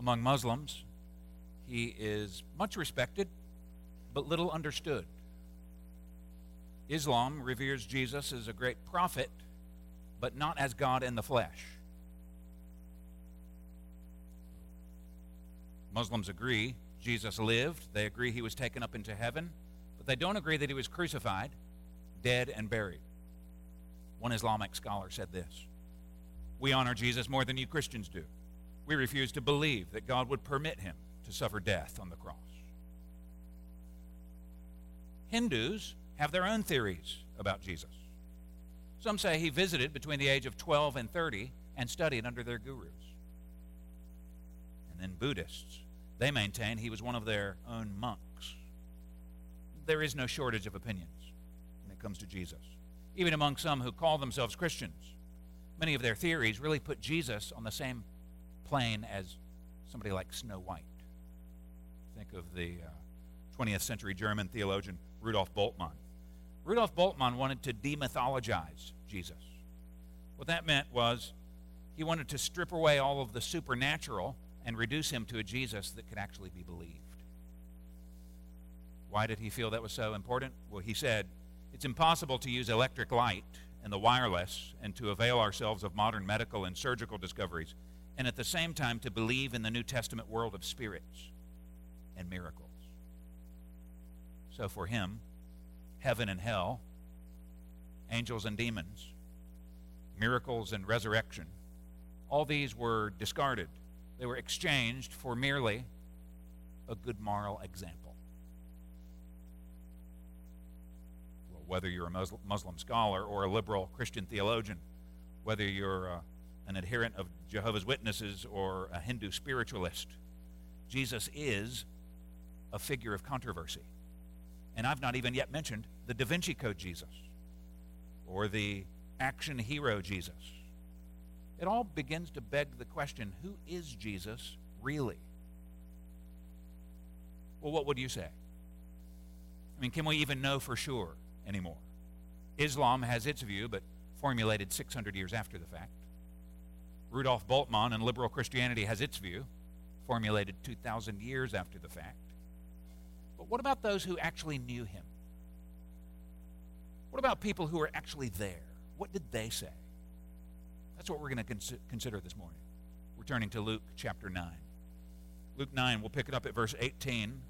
Among Muslims, he is much respected, but little understood. Islam reveres Jesus as a great prophet, but not as God in the flesh. Muslims agree Jesus lived, they agree he was taken up into heaven, but they don't agree that he was crucified, dead, and buried. One Islamic scholar said this We honor Jesus more than you Christians do. We refuse to believe that God would permit him to suffer death on the cross. Hindus have their own theories about Jesus. Some say he visited between the age of 12 and 30 and studied under their gurus. And then Buddhists, they maintain he was one of their own monks. There is no shortage of opinions when it comes to Jesus even among some who call themselves Christians. Many of their theories really put Jesus on the same plane as somebody like Snow White. Think of the uh, 20th century German theologian Rudolf Bultmann. Rudolf Bultmann wanted to demythologize Jesus. What that meant was he wanted to strip away all of the supernatural and reduce him to a Jesus that could actually be believed. Why did he feel that was so important? Well, he said, it's impossible to use electric light and the wireless and to avail ourselves of modern medical and surgical discoveries and at the same time to believe in the New Testament world of spirits and miracles. So for him, heaven and hell, angels and demons, miracles and resurrection, all these were discarded. They were exchanged for merely a good moral example. Well, whether you're a Muslim scholar or a liberal Christian theologian, whether you're uh, an adherent of Jehovah's Witnesses or a Hindu spiritualist. Jesus is a figure of controversy. And I've not even yet mentioned the Da Vinci Code Jesus or the action hero Jesus. It all begins to beg the question who is Jesus really? Well, what would you say? I mean, can we even know for sure? anymore. Islam has its view, but formulated 600 years after the fact. Rudolf Bultmann and liberal Christianity has its view, formulated 2,000 years after the fact. But what about those who actually knew him? What about people who were actually there? What did they say? That's what we're going to cons- consider this morning. We're turning to Luke chapter 9. Luke 9, we'll pick it up at verse 18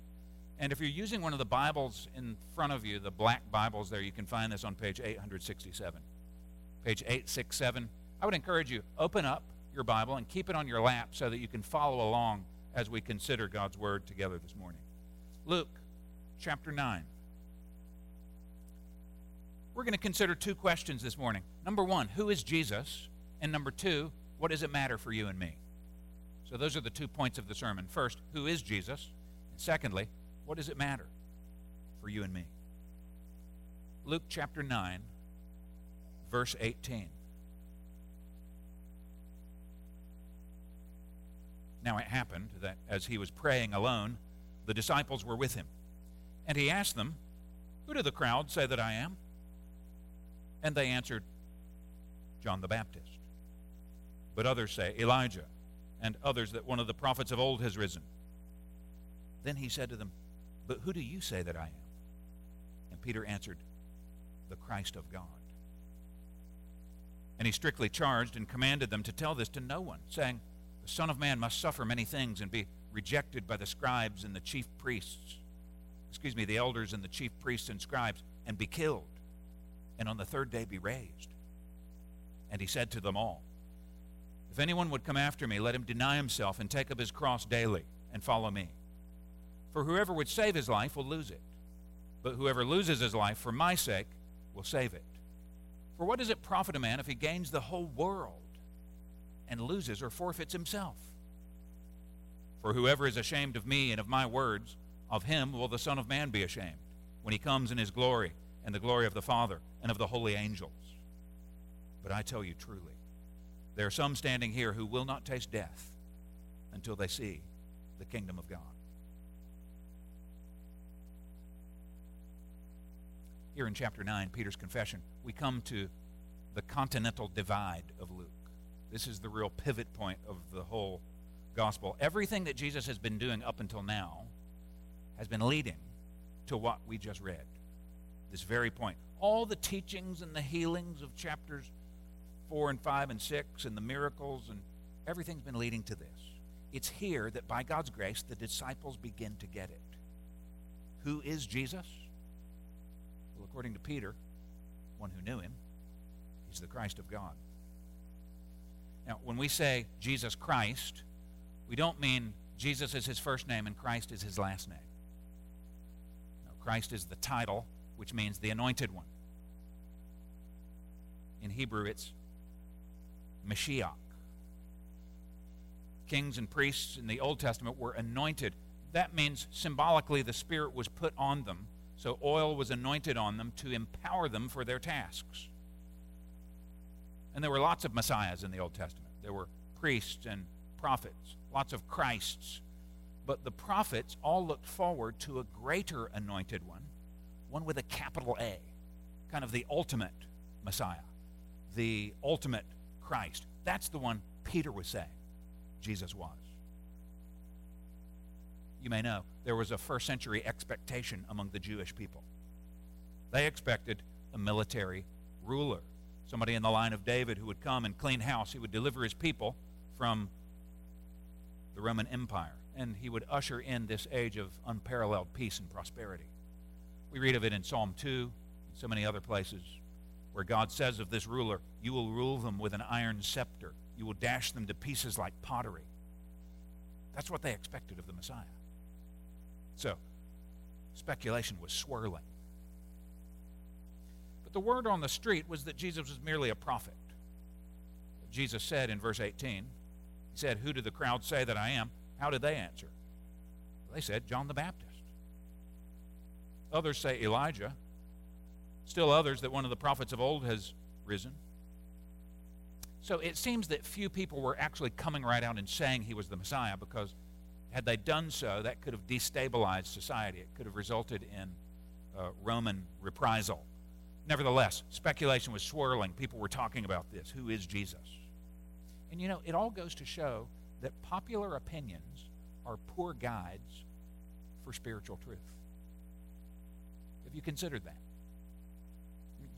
and if you're using one of the Bibles in front of you, the black Bibles there, you can find this on page 867. Page 867. I would encourage you, open up your Bible and keep it on your lap so that you can follow along as we consider God's Word together this morning. Luke chapter 9. We're going to consider two questions this morning. Number one, who is Jesus? And number two, what does it matter for you and me? So those are the two points of the sermon. First, who is Jesus? And secondly, what does it matter for you and me? Luke chapter 9, verse 18. Now it happened that as he was praying alone, the disciples were with him. And he asked them, Who do the crowd say that I am? And they answered, John the Baptist. But others say, Elijah, and others that one of the prophets of old has risen. Then he said to them, but who do you say that I am? And Peter answered, The Christ of God. And he strictly charged and commanded them to tell this to no one, saying, Son of Man must suffer many things and be rejected by the scribes and the chief priests, excuse me, the elders and the chief priests and scribes, and be killed, and on the third day be raised. And he said to them all, If anyone would come after me, let him deny himself and take up his cross daily and follow me. For whoever would save his life will lose it, but whoever loses his life for my sake will save it. For what does it profit a man if he gains the whole world and loses or forfeits himself? For whoever is ashamed of me and of my words, of him will the Son of Man be ashamed when he comes in his glory and the glory of the Father and of the holy angels. But I tell you truly, there are some standing here who will not taste death until they see the kingdom of God. Here in chapter 9, Peter's confession, we come to the continental divide of Luke. This is the real pivot point of the whole gospel, everything that Jesus has been doing up until now has been leading to what we just read. This very point. All the teachings and the healings of chapters 4 and 5 and 6 and the miracles and everything's been leading to this. It's here that by God's grace the disciples begin to get it. Who is Jesus? Well, according to Peter, one who knew him, he's the Christ of God. Now, when we say Jesus Christ, we don't mean Jesus is his first name and Christ is his last name. No, Christ is the title, which means the anointed one. In Hebrew, it's Mashiach. Kings and priests in the Old Testament were anointed. That means symbolically the Spirit was put on them, so oil was anointed on them to empower them for their tasks. And there were lots of messiahs in the Old Testament. There were priests and prophets, lots of Christs. But the prophets all looked forward to a greater anointed one, one with a capital A, kind of the ultimate Messiah, the ultimate Christ. That's the one Peter was saying Jesus was. You may know there was a first century expectation among the Jewish people. They expected a military ruler, somebody in the line of David who would come and clean house. He would deliver his people from the Roman Empire, and he would usher in this age of unparalleled peace and prosperity. We read of it in Psalm 2 and so many other places where God says of this ruler, You will rule them with an iron scepter, you will dash them to pieces like pottery. That's what they expected of the Messiah. So, speculation was swirling. But the word on the street was that Jesus was merely a prophet. Jesus said in verse 18, He said, Who do the crowd say that I am? How did they answer? They said, John the Baptist. Others say Elijah. Still others that one of the prophets of old has risen. So it seems that few people were actually coming right out and saying he was the Messiah because had they done so, that could have destabilized society. It could have resulted in uh, Roman reprisal. Nevertheless, speculation was swirling. People were talking about this. Who is Jesus? And you know, it all goes to show that popular opinions are poor guides for spiritual truth. Have you considered that?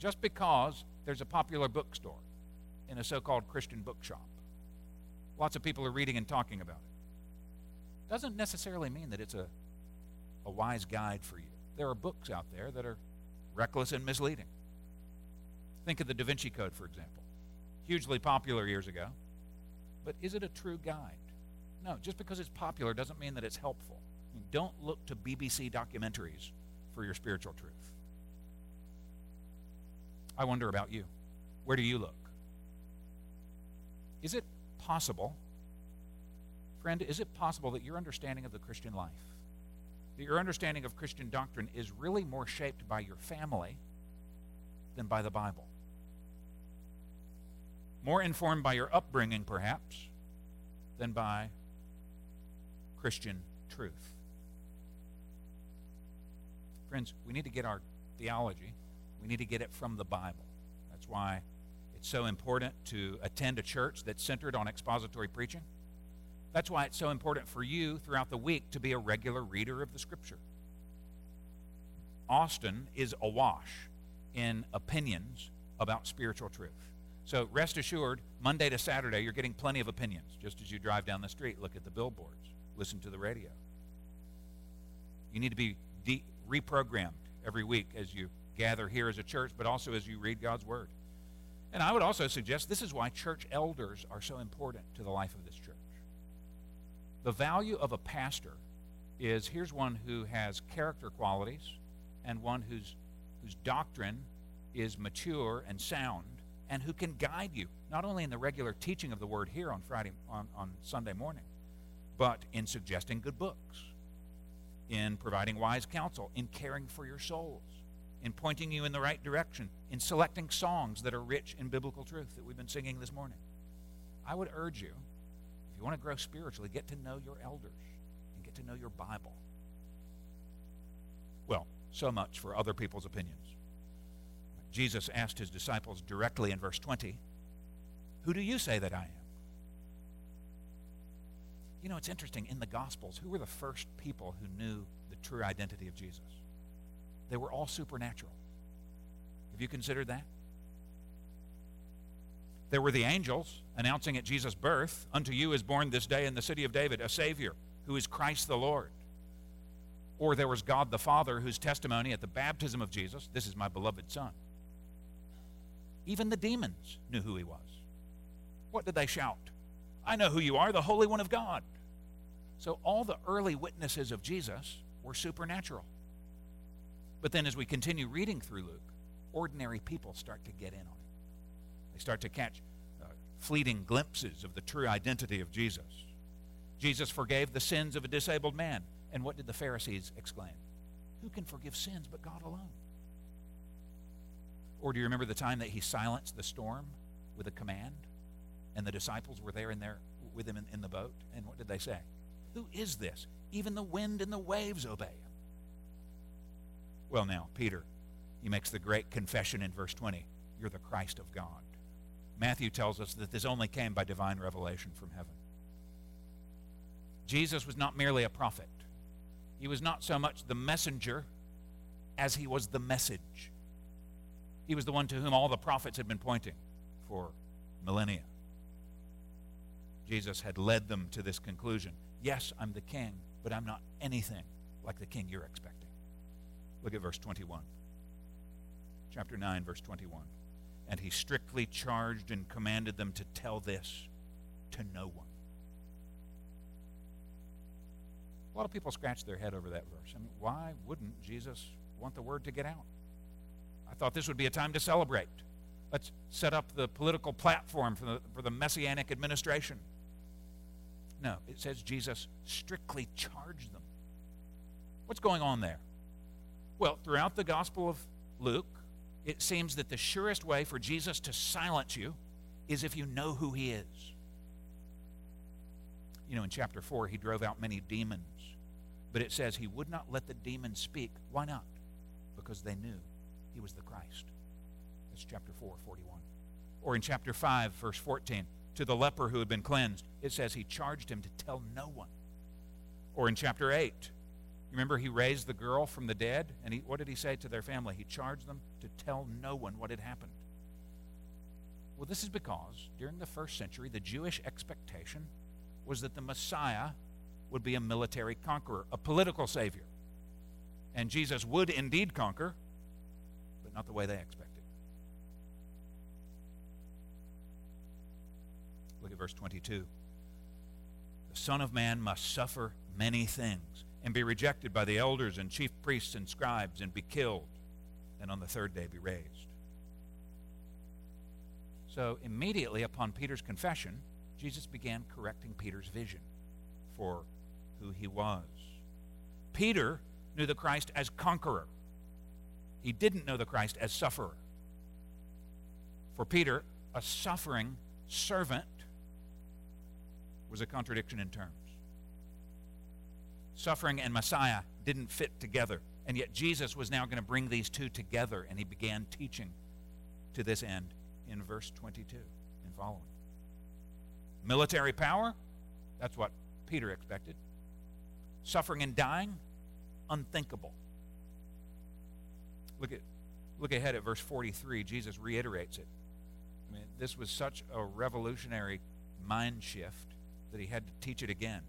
just because there's a popular bookstore in a so called Christian bookshop. Lots of people are reading and talking about it. Doesn't necessarily mean that it's a, a wise guide for you. There are books out there that are reckless and misleading. Think of the Da Vinci Code, for example. Hugely popular years ago. But is it a true guide? No, just because it's popular doesn't mean that it's helpful. Don't look to BBC documentaries for your spiritual truth. I wonder about you. Where do you look? Is it possible, friend, is it possible that your understanding of the Christian life, that your understanding of Christian doctrine is really more shaped by your family than by the Bible? More informed by your upbringing, perhaps, than by Christian truth. Friends, we need to get our theology we need to get it from the Bible. That's why it's so important to attend a church that's centered on expository preaching. That's why it's so important for you throughout the week to be a regular reader of the Scripture. Austin is awash in opinions about spiritual truth. So rest assured, Monday to Saturday, you're getting plenty of opinions. Just as you drive down the street, look at the billboards, listen to the radio. You need to be de- reprogrammed every week as you gather here as a church, but also as you read God's Word. And I would also suggest this is why church elders are so important to the life of this church. The value of a pastor is here's one who has character qualities and one whose, whose doctrine is mature and sound and who can guide you, not only in the regular teaching of the Word here on Friday, on, on Sunday morning, but in suggesting good books, in providing wise counsel, in caring for your souls in pointing you in the right direction, in selecting songs that are rich in biblical truth that we've been singing this morning. I would urge you, if you want to grow spiritually, get to know your elders and get to know your Bible. Well, so much for other people's opinions. Jesus asked his disciples directly in verse 20, Who do you say that I am? You know, it's interesting. In the Gospels, who were the first people who knew the true identity of Jesus? They were all supernatural. Have you considered that? There were the angels announcing at Jesus' birth, Unto you is born this day in the city of David a Savior who is Christ the Lord. Or there was God the Father whose testimony at the baptism of Jesus, This is my beloved Son. Even the demons knew who he was. What did they shout? I know who you are, the Holy One of God. So all the early witnesses of Jesus were supernatural. But then as we continue reading through Luke, ordinary people start to get in on it. They start to catch uh, fleeting glimpses of the true identity of Jesus. Jesus forgave the sins of a disabled man. And what did the Pharisees exclaim? Who can forgive sins but God alone? Or do you remember the time that he silenced the storm with a command? And the disciples were there in there with him in, in the boat. And what did they say? Who is this? Even the wind and the waves obey him. Well, now, Peter, he makes the great confession in verse 20 You're the Christ of God. Matthew tells us that this only came by divine revelation from heaven. Jesus was not merely a prophet, he was not so much the messenger as he was the message. He was the one to whom all the prophets had been pointing for millennia. Jesus had led them to this conclusion. Yes, I'm the king, but I'm not anything like the king you're expecting. Look at verse 21. Chapter 9, verse 21. And he strictly charged and commanded them to tell this to no one. A lot of people scratch their head over that verse. I mean, why wouldn't Jesus want the word to get out? I thought this would be a time to celebrate. Let's set up the political platform for the, for the messianic administration. No, it says Jesus strictly charged them. What's going on there? Well, throughout the Gospel of Luke, it seems that the surest way for Jesus to silence you is if you know who he is. You know, in chapter 4, he drove out many demons, but it says he would not let the demons speak. Why not? Because they knew he was the Christ. That's chapter 4, 41. Or in chapter 5, verse 14, to the leper who had been cleansed, it says he charged him to tell no one. Or in chapter 8, remember he raised the girl from the dead? And he, what did he say to their family? He charged them to tell no one what had happened. Well, this is because during the first century, the Jewish expectation was that the Messiah would be a military conqueror, a political savior. And Jesus would indeed conquer, but not the way they expected. Look at verse 22. The Son of Man must suffer many things and be rejected by the elders and chief priests and scribes and be killed, and on the third day be raised. So, immediately upon Peter's confession, Jesus began correcting Peter's vision for who he was. Peter knew the Christ as conqueror, he didn't know the Christ as sufferer. For Peter, a suffering servant was a contradiction in terms. Suffering and Messiah didn't fit together. And yet Jesus was now going to bring these two together, and he began teaching to this end in verse 22 and following. Military power, that's what Peter expected. Suffering and dying, unthinkable. Look at look ahead at verse 43. Jesus reiterates it. I mean, this was such a revolutionary mind shift that he had to teach it again.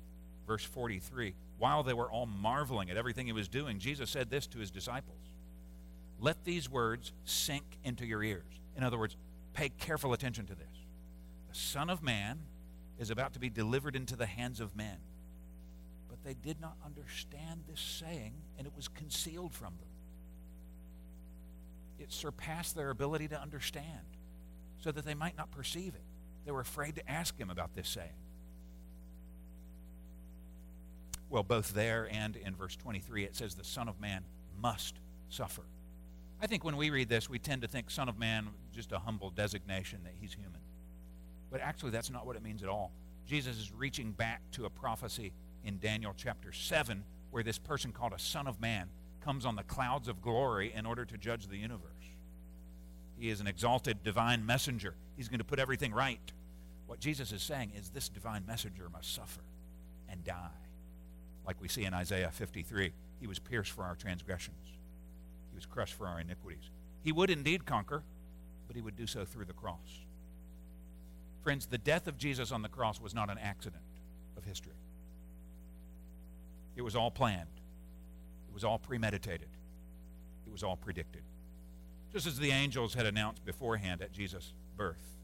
Verse 43 While they were all marveling at everything he was doing, Jesus said this to his disciples Let these words sink into your ears. In other words, pay careful attention to this. The Son of Man is about to be delivered into the hands of men. But they did not understand this saying, and it was concealed from them. It surpassed their ability to understand, so that they might not perceive it. They were afraid to ask him about this saying. Well, both there and in verse 23, it says the Son of Man must suffer. I think when we read this, we tend to think Son of Man, just a humble designation that he's human. But actually, that's not what it means at all. Jesus is reaching back to a prophecy in Daniel chapter 7 where this person called a Son of Man comes on the clouds of glory in order to judge the universe. He is an exalted divine messenger. He's going to put everything right. What Jesus is saying is this divine messenger must suffer and die. Like we see in Isaiah 53, he was pierced for our transgressions, he was crushed for our iniquities. He would indeed conquer, but he would do so through the cross. Friends, the death of Jesus on the cross was not an accident of history. It was all planned. It was all premeditated. It was all predicted. Just as the angels had announced beforehand at Jesus' birth,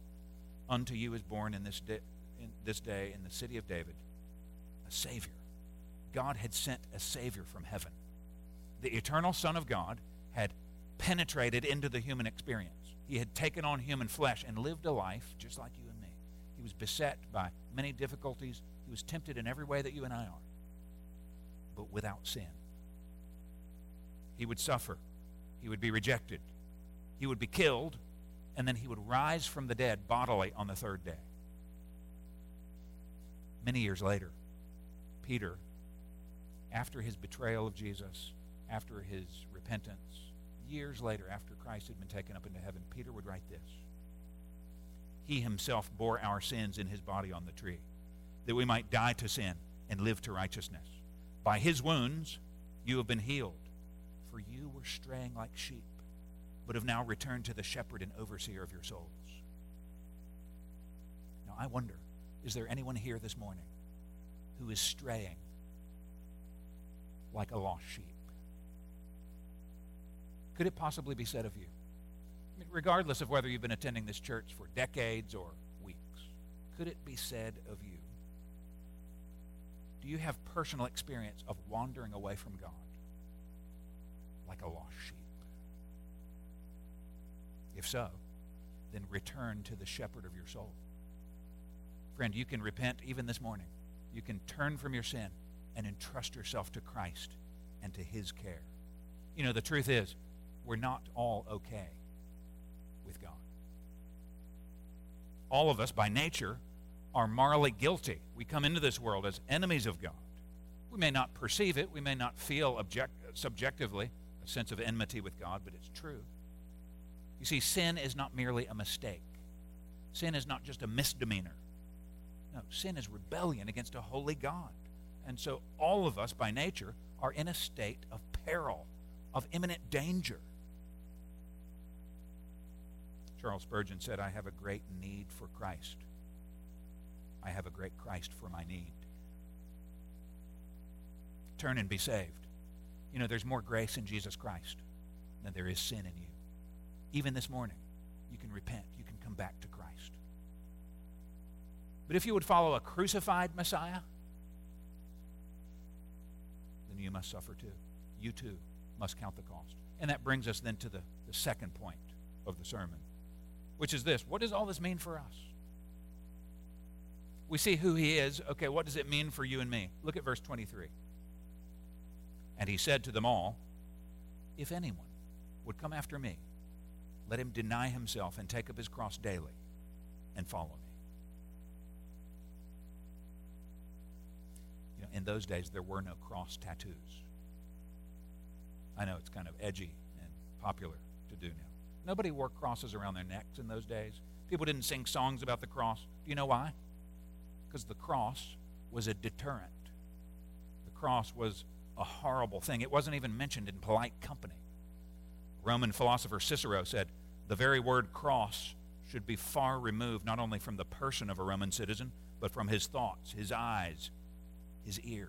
unto you is born in this, day, in this day in the city of David a Savior. God had sent a Savior from heaven. The eternal Son of God had penetrated into the human experience. He had taken on human flesh and lived a life just like you and me. He was beset by many difficulties. He was tempted in every way that you and I are, but without sin. He would suffer. He would be rejected. He would be killed, and then he would rise from the dead bodily on the third day. Many years later, Peter, after his betrayal of Jesus, after his repentance, years later, after Christ had been taken up into heaven, Peter would write this He himself bore our sins in his body on the tree, that we might die to sin and live to righteousness. By his wounds you have been healed, for you were straying like sheep, but have now returned to the shepherd and overseer of your souls. Now, I wonder is there anyone here this morning who is straying like a lost sheep? Could it possibly be said of you? I mean, regardless of whether you've been attending this church for decades or weeks, could it be said of you? Do you have personal experience of wandering away from God like a lost sheep? If so, then return to the shepherd of your soul. Friend, you can repent even this morning. You can turn from your sin and entrust yourself to Christ and to his care. You know, the truth is, we're not all okay with God. All of us, by nature, are morally guilty. We come into this world as enemies of God. We may not perceive it, we may not feel object- subjectively a sense of enmity with God, but it's true. You see, sin is not merely a mistake, sin is not just a misdemeanor. No, sin is rebellion against a holy God. And so all of us, by nature, are in a state of peril, of imminent danger. Charles Spurgeon said, I have a great need for Christ. I have a great Christ for my need. Turn and be saved. You know, there's more grace in Jesus Christ than there is sin in you. Even this morning, you can repent, you can come back to Christ. But if you would follow a crucified Messiah, then you must suffer too. You too must count the cost. And that brings us then to the, the second point of the sermon which is this what does all this mean for us? We see who he is. Okay, what does it mean for you and me? Look at verse 23. And he said to them all, If anyone would come after me, let him deny himself and take up his cross daily and follow me. You know, in those days, there were no cross tattoos. I know it's kind of edgy and popular to do now. Nobody wore crosses around their necks in those days. People didn't sing songs about the cross. Do you know why? Because the cross was a deterrent. The cross was a horrible thing. It wasn't even mentioned in polite company. Roman philosopher Cicero said, The very word cross should be far removed not only from the person of a Roman citizen, but from his thoughts, his eyes, his ears.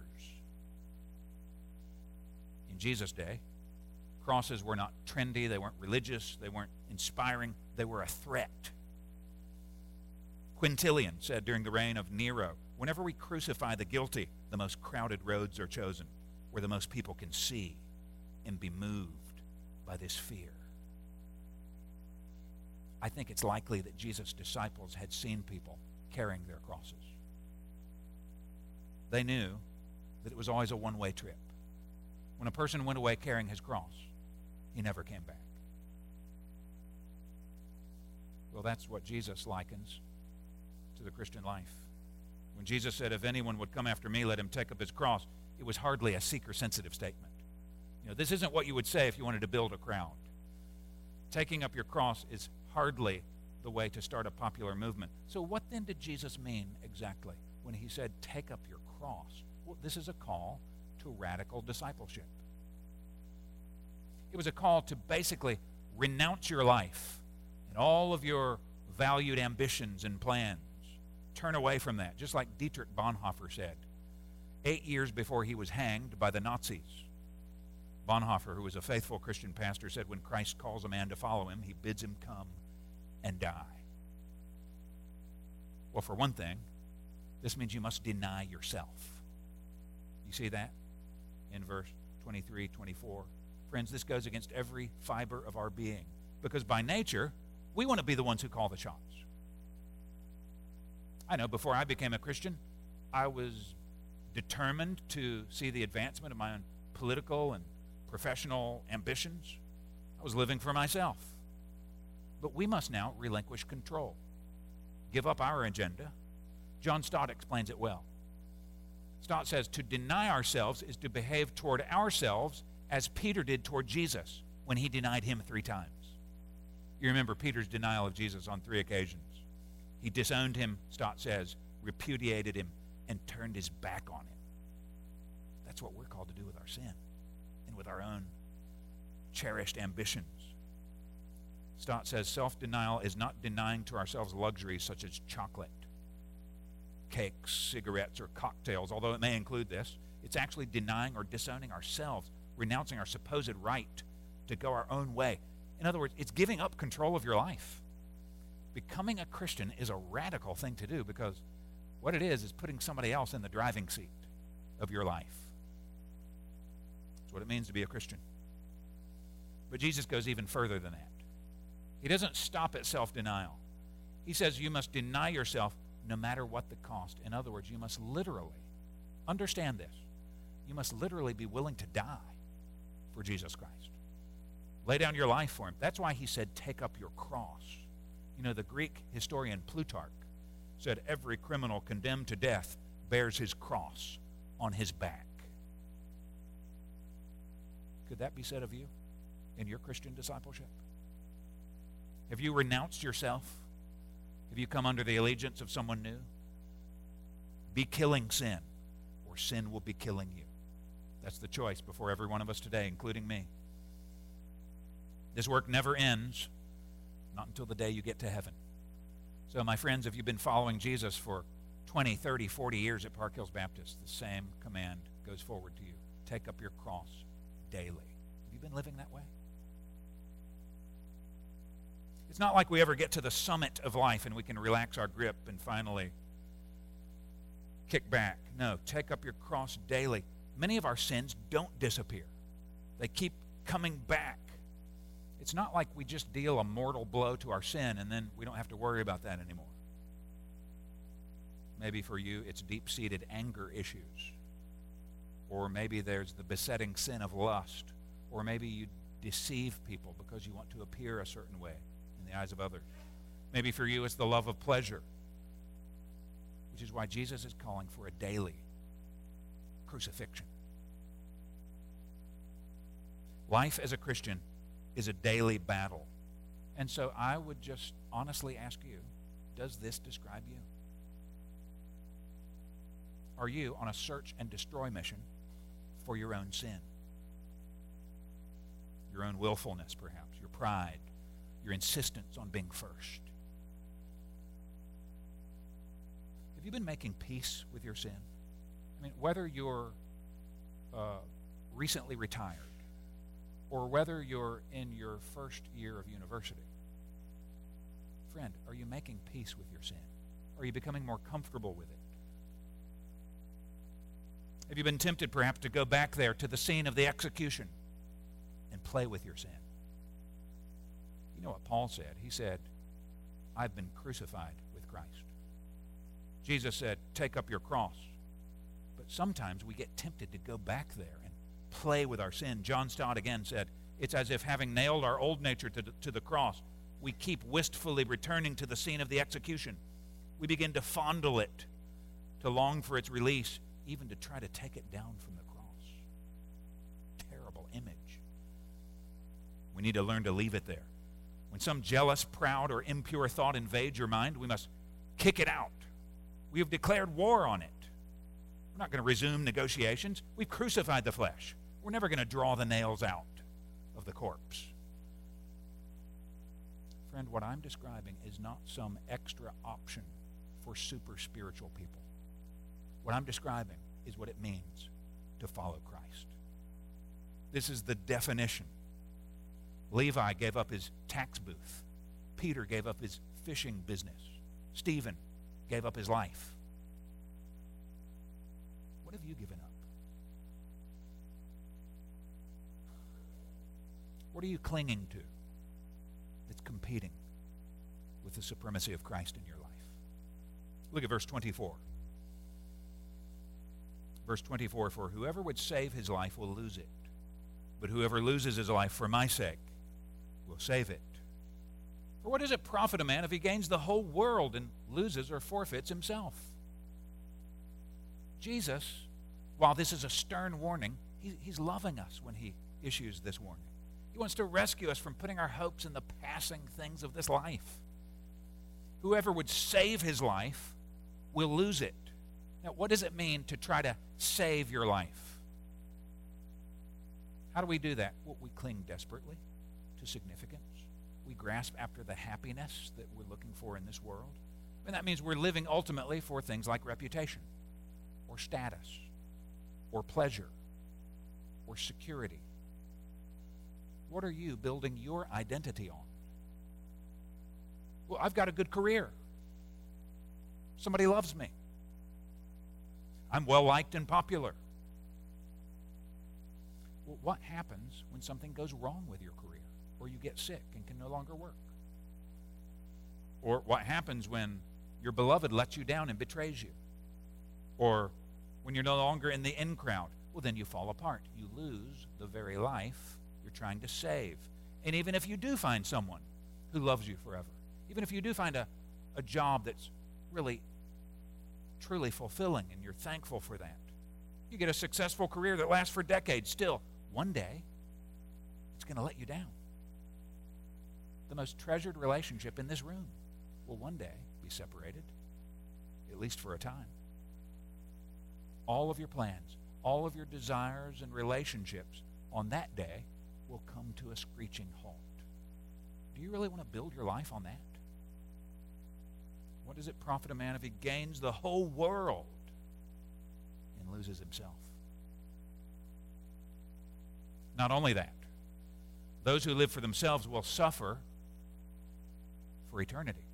In Jesus' day, Crosses were not trendy, they weren't religious, they weren't inspiring, they were a threat. Quintilian said during the reign of Nero whenever we crucify the guilty, the most crowded roads are chosen where the most people can see and be moved by this fear. I think it's likely that Jesus' disciples had seen people carrying their crosses. They knew that it was always a one way trip. When a person went away carrying his cross, he never came back. Well, that's what Jesus likens to the Christian life. When Jesus said, If anyone would come after me, let him take up his cross, it was hardly a seeker sensitive statement. You know, this isn't what you would say if you wanted to build a crowd. Taking up your cross is hardly the way to start a popular movement. So, what then did Jesus mean exactly when he said, Take up your cross? Well, this is a call to radical discipleship. It was a call to basically renounce your life and all of your valued ambitions and plans. Turn away from that, just like Dietrich Bonhoeffer said eight years before he was hanged by the Nazis. Bonhoeffer, who was a faithful Christian pastor, said, When Christ calls a man to follow him, he bids him come and die. Well, for one thing, this means you must deny yourself. You see that in verse 23, 24? Friends, this goes against every fiber of our being because by nature, we want to be the ones who call the shots. I know before I became a Christian, I was determined to see the advancement of my own political and professional ambitions. I was living for myself. But we must now relinquish control, give up our agenda. John Stott explains it well. Stott says to deny ourselves is to behave toward ourselves as Peter did toward Jesus when he denied him three times. You remember Peter's denial of Jesus on three occasions. He disowned him, Stott says, repudiated him, and turned his back on him. That's what we're called to do with our sin and with our own cherished ambitions. Stott says self denial is not denying to ourselves luxuries such as chocolate, cakes, cigarettes, or cocktails, although it may include this. It's actually denying or disowning ourselves, renouncing our supposed right to go our own way. In other words, it's giving up control of your life. Becoming a Christian is a radical thing to do because what it is is putting somebody else in the driving seat of your life. That's what it means to be a Christian. But Jesus goes even further than that. He doesn't stop at self denial. He says you must deny yourself no matter what the cost. In other words, you must literally understand this. You must literally be willing to die for Jesus Christ. Lay down your life for him. That's why he said, take up your cross. You know, the Greek historian Plutarch said every criminal condemned to death bears his cross on his back. Could that be said of you in your Christian discipleship? Have you renounced yourself? Have you come under the allegiance of someone new? Be killing sin, or sin will be killing you. That's the choice before every one of us today, including me. This work never ends, not until the day you get to heaven. So, my friends, if you've been following Jesus for 20, 30, 40 years at Park Hills Baptist, the same command goes forward to you. Take up your cross daily. Have you been living that way? It's not like we ever get to the summit of life and we can relax our grip and finally kick back. No, take up your cross daily. Many of our sins don't disappear, they keep coming back. It's not like we just deal a mortal blow to our sin and then we don't have to worry about that anymore. Maybe for you, it's deep seated anger issues. Or maybe there's the besetting sin of lust. Or maybe you deceive people because you want to appear a certain way the eyes of others. Maybe for you, it's the love of pleasure, which is why Jesus is calling for a daily crucifixion. Life as a Christian is a daily battle. And so I would just honestly ask you does this describe you? Are you on a search and destroy mission for your own sin? Your own willfulness, perhaps, your pride, your insistence on being first. Have you been making peace with your sin? I mean, whether you're uh, recently retired or whether you're in your first year of university. Friend, are you making peace with your sin? Are you becoming more comfortable with it? Have you been tempted perhaps to go back there to the scene of the execution and play with your sin? You know what Paul said? He said, I've been crucified with Christ. Jesus said, Take up your cross. But sometimes we get tempted to go back there and play with our sin. John Stott again said, It's as if having nailed our old nature to, to the cross, we keep wistfully returning to the scene of the execution. We begin to fondle it, to long for its release, even to try to take it down from the cross. Terrible image. We need to learn to leave it there. When some jealous, proud, or impure thought invades your mind, we must kick it out. We have declared war on it. We're not going to resume negotiations. We've crucified the flesh. We're never going to draw the nails out of the corpse. Friend, what I'm describing is not some extra option for super spiritual people. What I'm describing is what it means to follow Christ. This is the definition. Levi gave up his tax booth. Peter gave up his fishing business. Stephen gave up his life. What have you given up? What are you clinging to that's competing with the supremacy of Christ in your life? Look at verse 24. Verse 24 For whoever would save his life will lose it, but whoever loses his life for my sake will save it. For what does it profit a man if he gains the whole world and loses or forfeits himself? Jesus, while this is a stern warning, he, he's loving us when he issues this warning. He wants to rescue us from putting our hopes in the passing things of this life. Whoever would save his life will lose it. Now, what does it mean to try to save your life? How do we do that? Well, we cling desperately significance. We grasp after the happiness that we're looking for in this world. And that means we're living ultimately for things like reputation, or status, or pleasure, or security. What are you building your identity on? Well, I've got a good career. Somebody loves me. I'm well liked and popular. Well, what happens when something goes wrong with your career or you get sick and can no longer work? Or what happens when your beloved lets you down and betrays you? Or when you're no longer in the in crowd? Well, then you fall apart. You lose the very life you're trying to save. And even if you do find someone who loves you forever, even if you do find a, a job that's really truly fulfilling and you're thankful for that. You get a successful career that lasts for decades. Still, one day, it's going to let you down. The most treasured relationship in this room will one day be separated, at least for a time. All of your plans, all of your desires and relationships on that day will come to a screeching halt. Do you really want to build your life on that? What does it profit a man if he gains the whole world and loses himself? Not only that, those who live for themselves will suffer for eternity.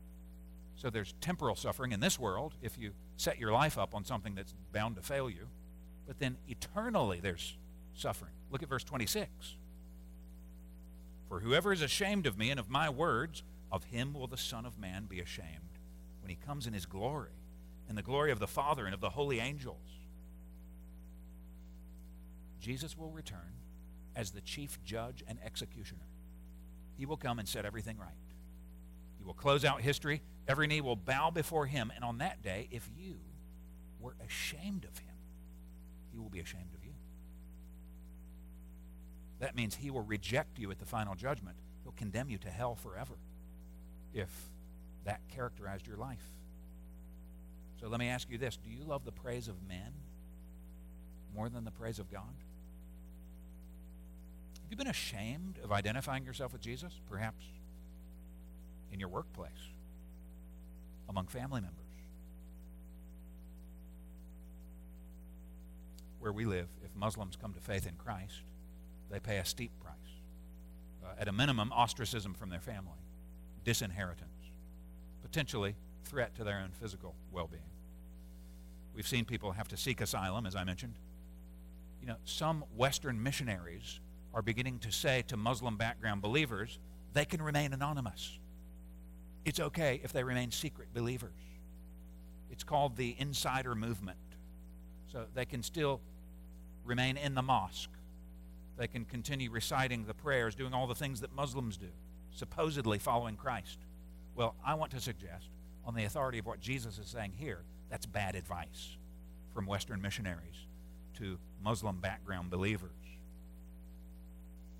So there's temporal suffering in this world if you set your life up on something that's bound to fail you. But then eternally there's suffering. Look at verse 26. For whoever is ashamed of me and of my words, of him will the Son of Man be ashamed when he comes in his glory, in the glory of the Father and of the holy angels. Jesus will return as the chief judge and executioner. He will come and set everything right. Will close out history. Every knee will bow before him. And on that day, if you were ashamed of him, he will be ashamed of you. That means he will reject you at the final judgment. He'll condemn you to hell forever if that characterized your life. So let me ask you this Do you love the praise of men more than the praise of God? Have you been ashamed of identifying yourself with Jesus? Perhaps in your workplace, among family members. Where we live, if Muslims come to faith in Christ, they pay a steep price. Uh, at a minimum, ostracism from their family, disinheritance potentially threat to their own physical well being. We've seen people have to seek asylum, as I mentioned. You know, some Western missionaries are beginning to say to Muslim background believers they can remain anonymous. It's okay if they remain secret believers. It's called the insider movement. So they can still remain in the mosque. They can continue reciting the prayers, doing all the things that Muslims do, supposedly following Christ. Well, I want to suggest, on the authority of what Jesus is saying here, that's bad advice from Western missionaries to Muslim background believers.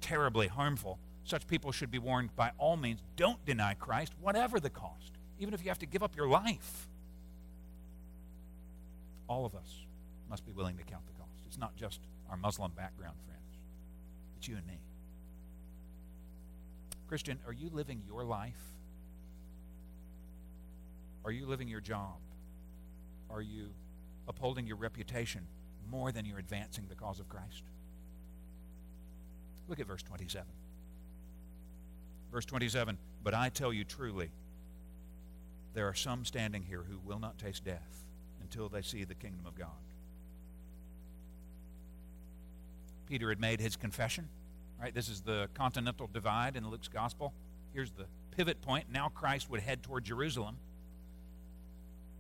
Terribly harmful. Such people should be warned by all means don't deny Christ, whatever the cost, even if you have to give up your life. All of us must be willing to count the cost. It's not just our Muslim background friends, it's you and me. Christian, are you living your life? Are you living your job? Are you upholding your reputation more than you're advancing the cause of Christ? Look at verse 27. Verse 27 But I tell you truly, there are some standing here who will not taste death until they see the kingdom of God. Peter had made his confession, right? This is the continental divide in Luke's gospel. Here's the pivot point. Now Christ would head toward Jerusalem.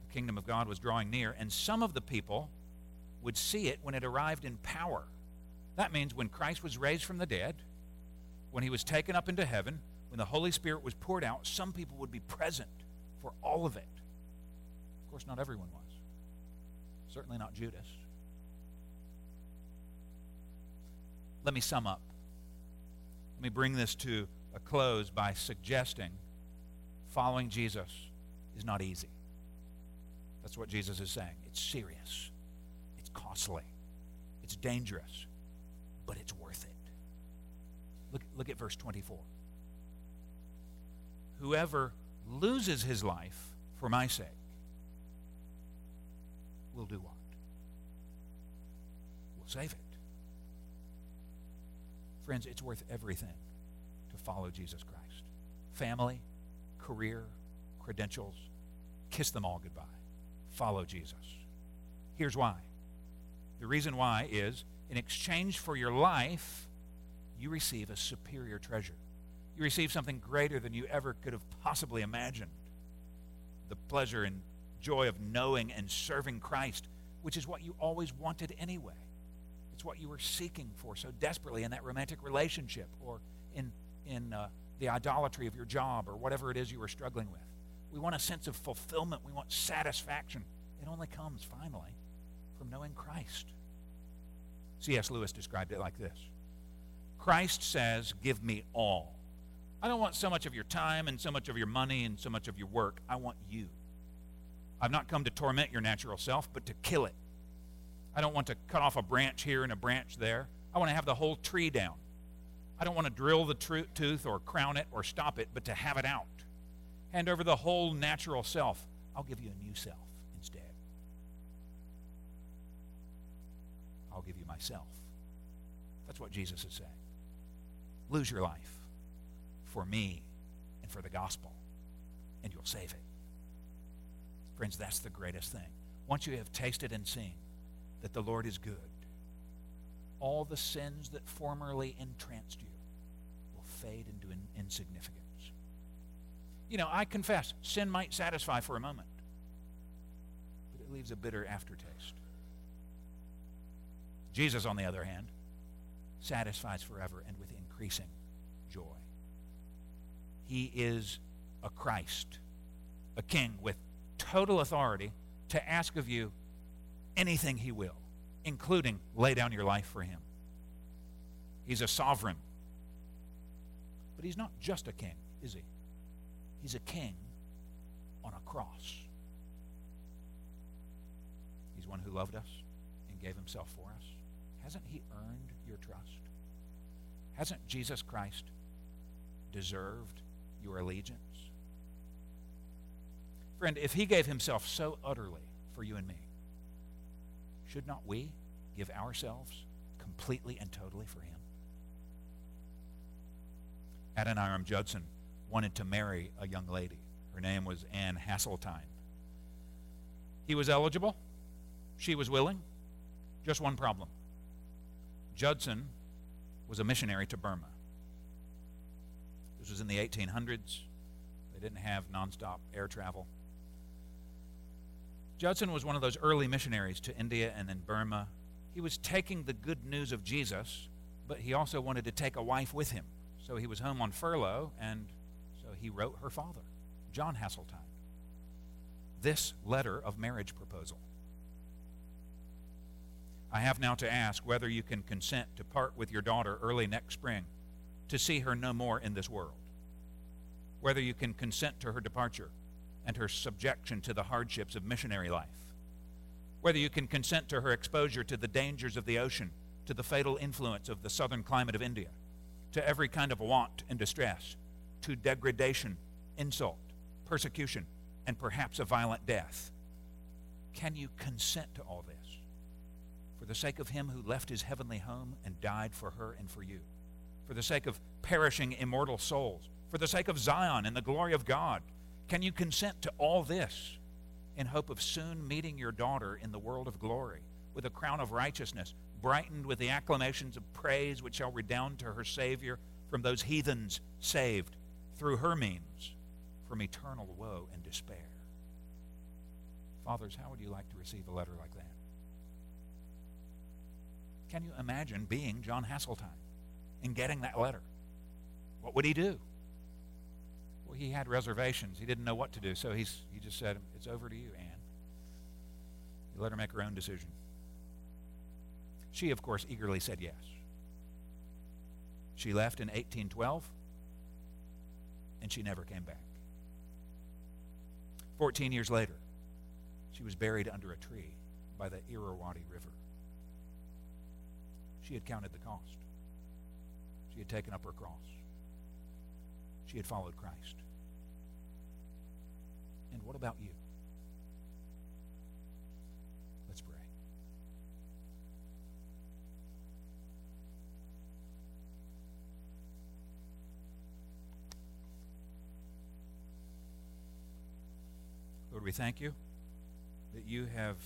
The kingdom of God was drawing near, and some of the people would see it when it arrived in power. That means when Christ was raised from the dead, when he was taken up into heaven, when the Holy Spirit was poured out, some people would be present for all of it. Of course, not everyone was. Certainly not Judas. Let me sum up. Let me bring this to a close by suggesting following Jesus is not easy. That's what Jesus is saying. It's serious, it's costly, it's dangerous, but it's worth it. Look, look at verse 24. Whoever loses his life for my sake will do what? Will save it. Friends, it's worth everything to follow Jesus Christ. Family, career, credentials, kiss them all goodbye. Follow Jesus. Here's why. The reason why is in exchange for your life, you receive a superior treasure. You receive something greater than you ever could have possibly imagined. The pleasure and joy of knowing and serving Christ, which is what you always wanted anyway. It's what you were seeking for so desperately in that romantic relationship or in, in uh, the idolatry of your job or whatever it is you were struggling with. We want a sense of fulfillment. We want satisfaction. It only comes, finally, from knowing Christ. C.S. Lewis described it like this Christ says, Give me all. I don't want so much of your time and so much of your money and so much of your work. I want you. I've not come to torment your natural self, but to kill it. I don't want to cut off a branch here and a branch there. I want to have the whole tree down. I don't want to drill the tooth or crown it or stop it, but to have it out. Hand over the whole natural self. I'll give you a new self instead. I'll give you myself. That's what Jesus is saying. Lose your life for me and for the gospel, and you'll save it. Friends, that's the greatest thing. Once you have tasted and seen that the Lord is good, all the sins that formerly entranced you will fade into in- insignificance. You know, I confess, sin might satisfy for a moment, but it leaves a bitter aftertaste. Jesus, on the other hand, satisfies forever and with increasing joy. He is a Christ, a king with total authority to ask of you anything he will, including lay down your life for him. He's a sovereign. But he's not just a king, is he? He's a king on a cross. He's one who loved us and gave himself for us. Hasn't he earned your trust? Hasn't Jesus Christ deserved your allegiance? Friend, if he gave himself so utterly for you and me, should not we give ourselves completely and totally for him? Adoniram Judson wanted to marry a young lady. Her name was Anne Hasseltine. He was eligible. She was willing. Just one problem. Judson was a missionary to Burma. This was in the 1800s. They didn't have nonstop air travel. Judson was one of those early missionaries to India and then Burma. He was taking the good news of Jesus, but he also wanted to take a wife with him. So he was home on furlough, and so he wrote her father, John Hasseltine, this letter of marriage proposal. I have now to ask whether you can consent to part with your daughter early next spring to see her no more in this world. Whether you can consent to her departure and her subjection to the hardships of missionary life. whether you can consent to her exposure to the dangers of the ocean, to the fatal influence of the southern climate of India, to every kind of want and distress, to degradation, insult, persecution, and perhaps a violent death. Can you consent to all this for the sake of him who left his heavenly home and died for her and for you, for the sake of perishing immortal souls, for the sake of Zion and the glory of God? Can you consent to all this in hope of soon meeting your daughter in the world of glory with a crown of righteousness, brightened with the acclamations of praise which shall redound to her Savior from those heathens saved through her means from eternal woe and despair? Fathers, how would you like to receive a letter like that? Can you imagine being John Hasseltine and getting that letter? What would he do? Well, he had reservations. He didn't know what to do, so he's, he just said, It's over to you, Anne. You let her make her own decision. She, of course, eagerly said yes. She left in 1812, and she never came back. Fourteen years later, she was buried under a tree by the Irrawaddy River. She had counted the cost. She had taken up her cross. She had followed Christ. And what about you? Let's pray. Lord, we thank you that you have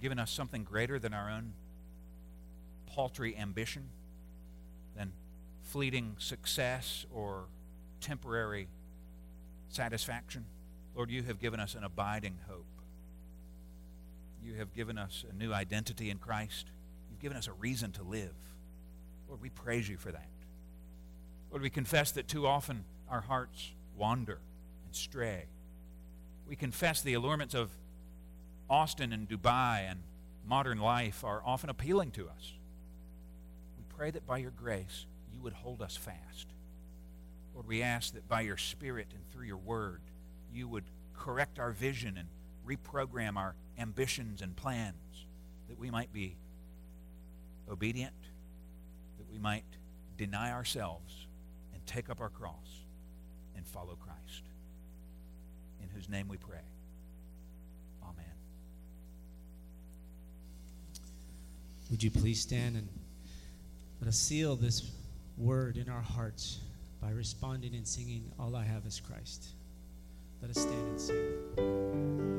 given us something greater than our own paltry ambition, than fleeting success or temporary satisfaction. Lord, you have given us an abiding hope. You have given us a new identity in Christ. You've given us a reason to live. Lord, we praise you for that. Lord, we confess that too often our hearts wander and stray. We confess the allurements of Austin and Dubai and modern life are often appealing to us. We pray that by your grace, would hold us fast. Lord, we ask that by your Spirit and through your word, you would correct our vision and reprogram our ambitions and plans, that we might be obedient, that we might deny ourselves and take up our cross and follow Christ. In whose name we pray. Amen. Would you please stand and let us seal this word in our hearts by responding and singing, All I Have is Christ. Let us stand and sing.